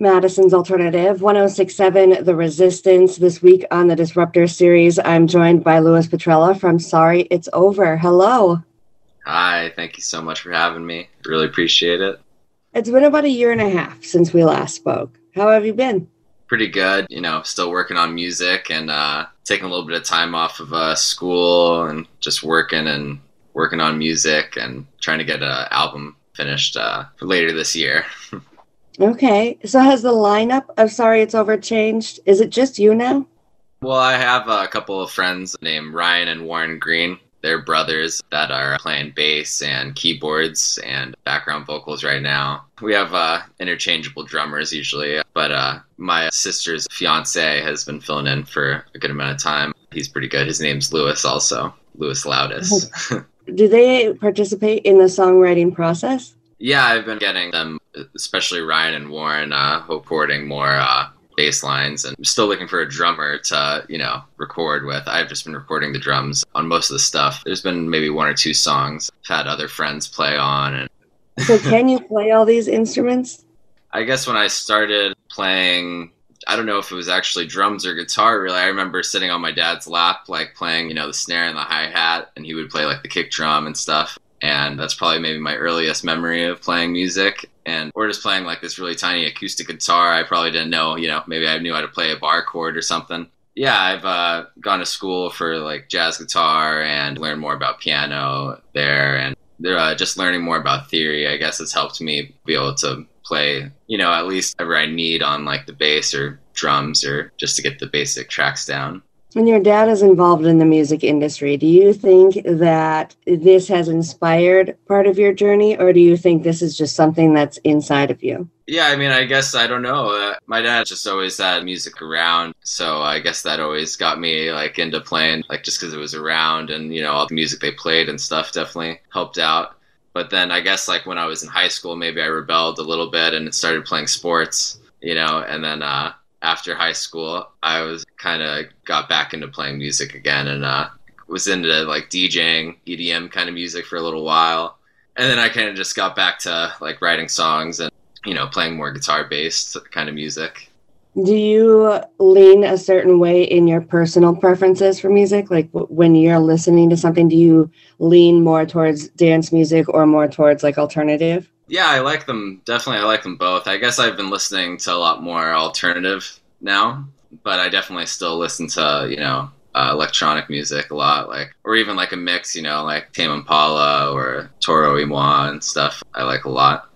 Madison's Alternative, 1067 The Resistance. This week on the Disruptor series, I'm joined by Louis Petrella from Sorry It's Over. Hello. Hi, thank you so much for having me. Really appreciate it. It's been about a year and a half since we last spoke. How have you been? Pretty good. You know, still working on music and uh, taking a little bit of time off of uh, school and just working and working on music and trying to get an album finished uh, later this year. Okay. So has the lineup of Sorry It's Over changed? Is it just you now? Well, I have a couple of friends named Ryan and Warren Green. They're brothers that are playing bass and keyboards and background vocals right now. We have uh, interchangeable drummers usually, but uh, my sister's fiance has been filling in for a good amount of time. He's pretty good. His name's Lewis, also Lewis Loudis. Do they participate in the songwriting process? Yeah, I've been getting them, especially Ryan and Warren, uh, recording more uh, bass lines, and I'm still looking for a drummer to, you know, record with. I've just been recording the drums on most of the stuff. There's been maybe one or two songs I've had other friends play on, and so can you play all these instruments? I guess when I started playing I don't know if it was actually drums or guitar really. I remember sitting on my dad's lap, like playing, you know, the snare and the hi hat, and he would play like the kick drum and stuff and that's probably maybe my earliest memory of playing music. And or just playing like this really tiny acoustic guitar. I probably didn't know you know maybe i knew how to play a bar chord or something. Yeah i've uh, gone to school for like jazz guitar and learned more about piano there. And uh, just learning more about theory i guess has helped me be able to play you know at least whatever i need on like the bass or drums or just to get the basic tracks down when your dad is involved in the music industry, do you think that this has inspired part of your journey, or do you think this is just something that's inside of you? Yeah, I mean, I guess I don't know. Uh, my dad just always had music around, so I guess that always got me like into playing, like just because it was around, and you know, all the music they played and stuff definitely helped out. But then I guess like when I was in high school, maybe I rebelled a little bit and started playing sports, you know, and then uh, after high school, I was kind of got back into playing music again and uh, was into like DJing EDM kind of music for a little while. And then I kind of just got back to like writing songs and, you know, playing more guitar based kind of music. Do you lean a certain way in your personal preferences for music? Like when you're listening to something, do you lean more towards dance music or more towards like alternative? Yeah, I like them. Definitely, I like them both. I guess I've been listening to a lot more alternative now, but I definitely still listen to you know uh, electronic music a lot, like or even like a mix, you know, like Tame Impala or Toro y Moi and stuff. I like a lot.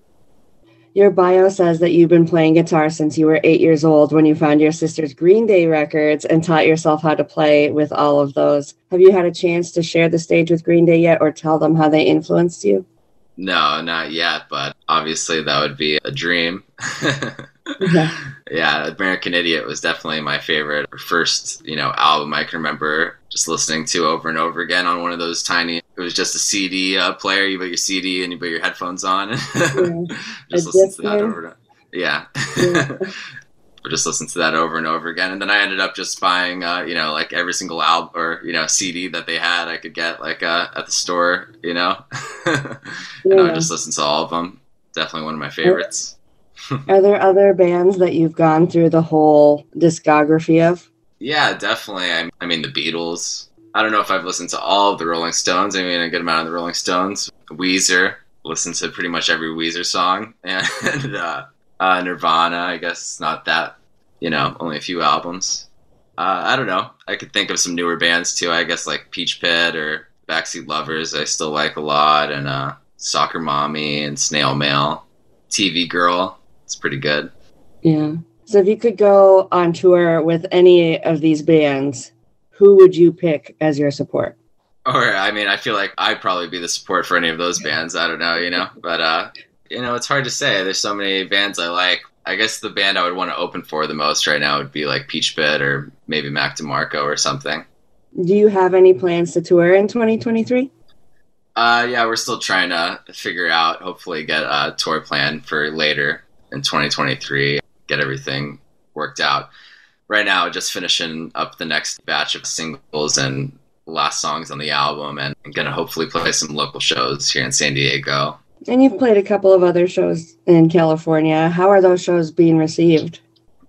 Your bio says that you've been playing guitar since you were eight years old when you found your sister's Green Day records and taught yourself how to play with all of those. Have you had a chance to share the stage with Green Day yet or tell them how they influenced you? No, not yet, but obviously that would be a dream. yeah. yeah, American Idiot was definitely my favorite first, you know, album I can remember just listening to over and over again on one of those tiny. It was just a CD uh, player. You put your CD and you put your headphones on. Yeah. just listen to that over. yeah. yeah. just listen to that over and over again. And then I ended up just buying, uh, you know, like every single album or you know CD that they had, I could get like uh, at the store, you know, and yeah. I would just listen to all of them. Definitely one of my favorites. Are there other bands that you've gone through the whole discography of? Yeah, definitely. I, I mean, the Beatles. I don't know if I've listened to all of the Rolling Stones. I mean, a good amount of the Rolling Stones. Weezer. Listened to pretty much every Weezer song, and uh, uh, Nirvana, I guess not that, you know, only a few albums. Uh, I don't know. I could think of some newer bands too. I guess like Peach Pit or Backseat Lovers. I still like a lot, and uh, Soccer Mommy and Snail Mail, TV Girl. It's pretty good. Yeah. So if you could go on tour with any of these bands, who would you pick as your support? Or I mean, I feel like I'd probably be the support for any of those bands. I don't know, you know, but uh, you know, it's hard to say. There's so many bands I like. I guess the band I would want to open for the most right now would be like Peach Pit or maybe Mac DeMarco or something. Do you have any plans to tour in 2023? Uh, yeah, we're still trying to figure out, hopefully, get a tour plan for later in 2023, get everything worked out. Right now, just finishing up the next batch of singles and last songs on the album, and I'm gonna hopefully play some local shows here in San Diego And you've played a couple of other shows in California. How are those shows being received?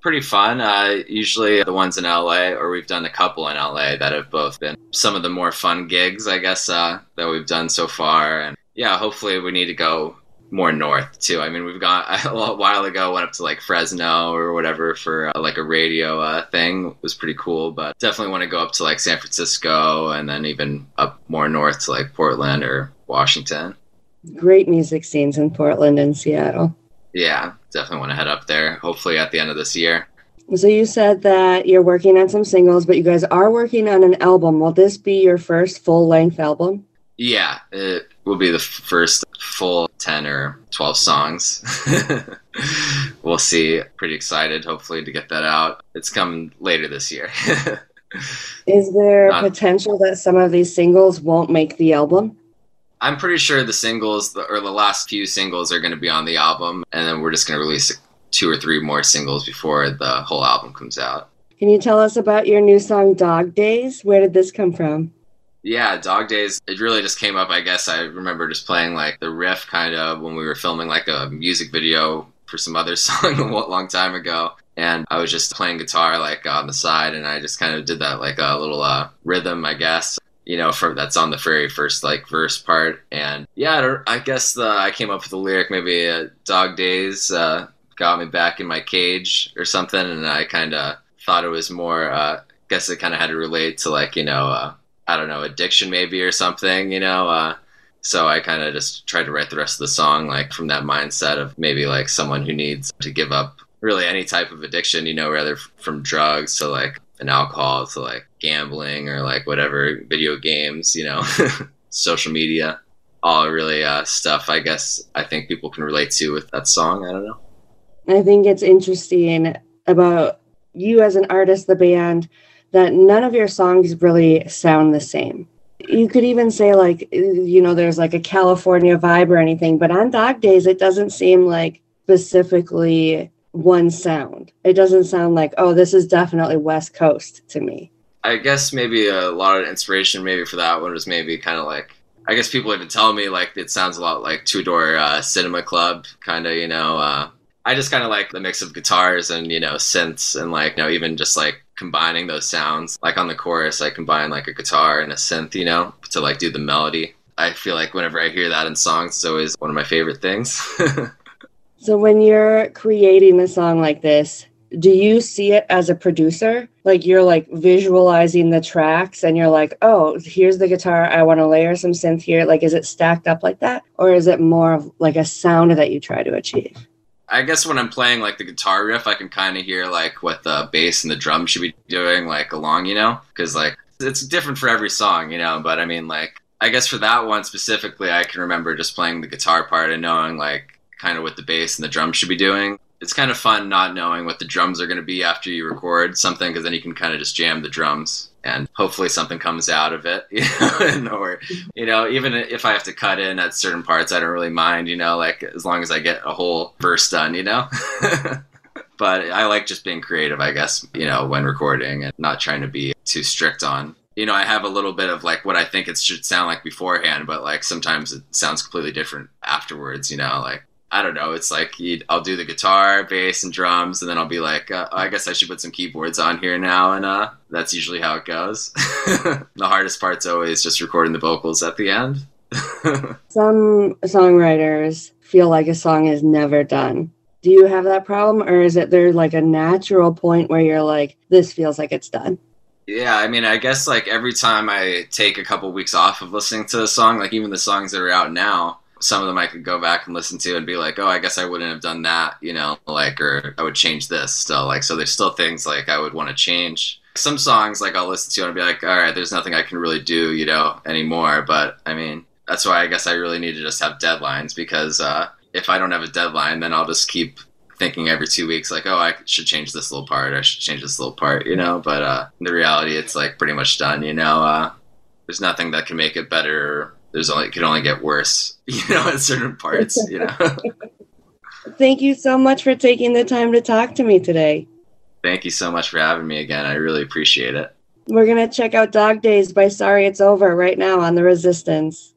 Pretty fun. Uh, usually the ones in LA, or we've done a couple in LA that have both been some of the more fun gigs, I guess, uh, that we've done so far. And yeah, hopefully we need to go more north too. I mean, we've got a while ago went up to like Fresno or whatever for uh, like a radio uh, thing. It was pretty cool, but definitely want to go up to like San Francisco and then even up more north to like Portland or Washington great music scenes in Portland and Seattle. Yeah, definitely want to head up there. Hopefully at the end of this year. So you said that you're working on some singles, but you guys are working on an album. Will this be your first full length album? Yeah, it will be the first full 10 or 12 songs. we'll see. Pretty excited, hopefully, to get that out. It's coming later this year. Is there Not- potential that some of these singles won't make the album? I'm pretty sure the singles or the last few singles are going to be on the album, and then we're just going to release two or three more singles before the whole album comes out. Can you tell us about your new song Dog Days? Where did this come from? Yeah, Dog Days. It really just came up. I guess I remember just playing like the riff kind of when we were filming like a music video for some other song a long time ago. And I was just playing guitar like on the side, and I just kind of did that like a little uh, rhythm, I guess you know, from that's on the very first like verse part. And yeah, I guess the, I came up with the lyric maybe uh, "Dog Days" uh, got me back in my cage or something, and I kind of thought it was more. Uh, I guess it kind of had to relate to like you know, uh, I don't know, addiction maybe or something, you know. Uh, so I kind of just tried to write the rest of the song like from that mindset of maybe like someone who needs to give up really any type of addiction, you know, rather from drugs to like an alcohol to like gambling or like whatever video games, you know, social media, all really uh, stuff. I guess I think people can relate to with that song. I don't know. I think it's interesting about you as an artist, the band, that none of your songs really sound the same. You could even say like you know there's like a California vibe or anything, but on Dog Days it doesn't seem like specifically one sound. It doesn't sound like, oh, this is definitely West Coast to me. I guess maybe a lot of inspiration maybe for that one was maybe kind of like I guess people have been telling me like it sounds a lot like Two Door uh, Cinema Club, kind of you know. Uh, I just kind of like the mix of guitars and you know synths and like you know even just like combining those sounds. Like on the chorus, I combine like a guitar and a synth, you know, to like do the melody. I feel like whenever I hear that in songs, it's always one of my favorite things. So when you're creating a song like this, do you see it as a producer? Like you're like visualizing the tracks and you're like, oh, here's the guitar. I want to layer some synth here. Like, is it stacked up like that? Or is it more of like a sound that you try to achieve? I guess when I'm playing like the guitar riff, I can kind of hear like what the bass and the drum should be doing like along, you know? Because like it's different for every song, you know? But I mean, like, I guess for that one specifically, I can remember just playing the guitar part and knowing like kind of what the bass and the drums should be doing. It's kind of fun not knowing what the drums are going to be after you record something because then you can kind of just jam the drums and hopefully something comes out of it, you know, or you know, even if I have to cut in at certain parts, I don't really mind, you know, like as long as I get a whole verse done, you know. but I like just being creative, I guess, you know, when recording and not trying to be too strict on you know, I have a little bit of like what I think it should sound like beforehand, but like sometimes it sounds completely different afterwards, you know, like I don't know. It's like I'll do the guitar, bass, and drums, and then I'll be like, uh, I guess I should put some keyboards on here now, and uh, that's usually how it goes. the hardest part's always just recording the vocals at the end. some songwriters feel like a song is never done. Do you have that problem, or is it there like a natural point where you're like, this feels like it's done? Yeah, I mean, I guess like every time I take a couple weeks off of listening to a song, like even the songs that are out now, some of them I could go back and listen to and be like, oh, I guess I wouldn't have done that, you know, like, or I would change this still. Like, so there's still things like I would want to change. Some songs like I'll listen to and be like, all right, there's nothing I can really do, you know, anymore. But I mean, that's why I guess I really need to just have deadlines because uh, if I don't have a deadline, then I'll just keep thinking every two weeks like oh i should change this little part i should change this little part you know but uh in the reality it's like pretty much done you know uh there's nothing that can make it better there's only it could only get worse, you know, in certain parts, you know. Thank you so much for taking the time to talk to me today. Thank you so much for having me again. I really appreciate it. We're going to check out Dog Days by Sorry It's Over right now on The Resistance.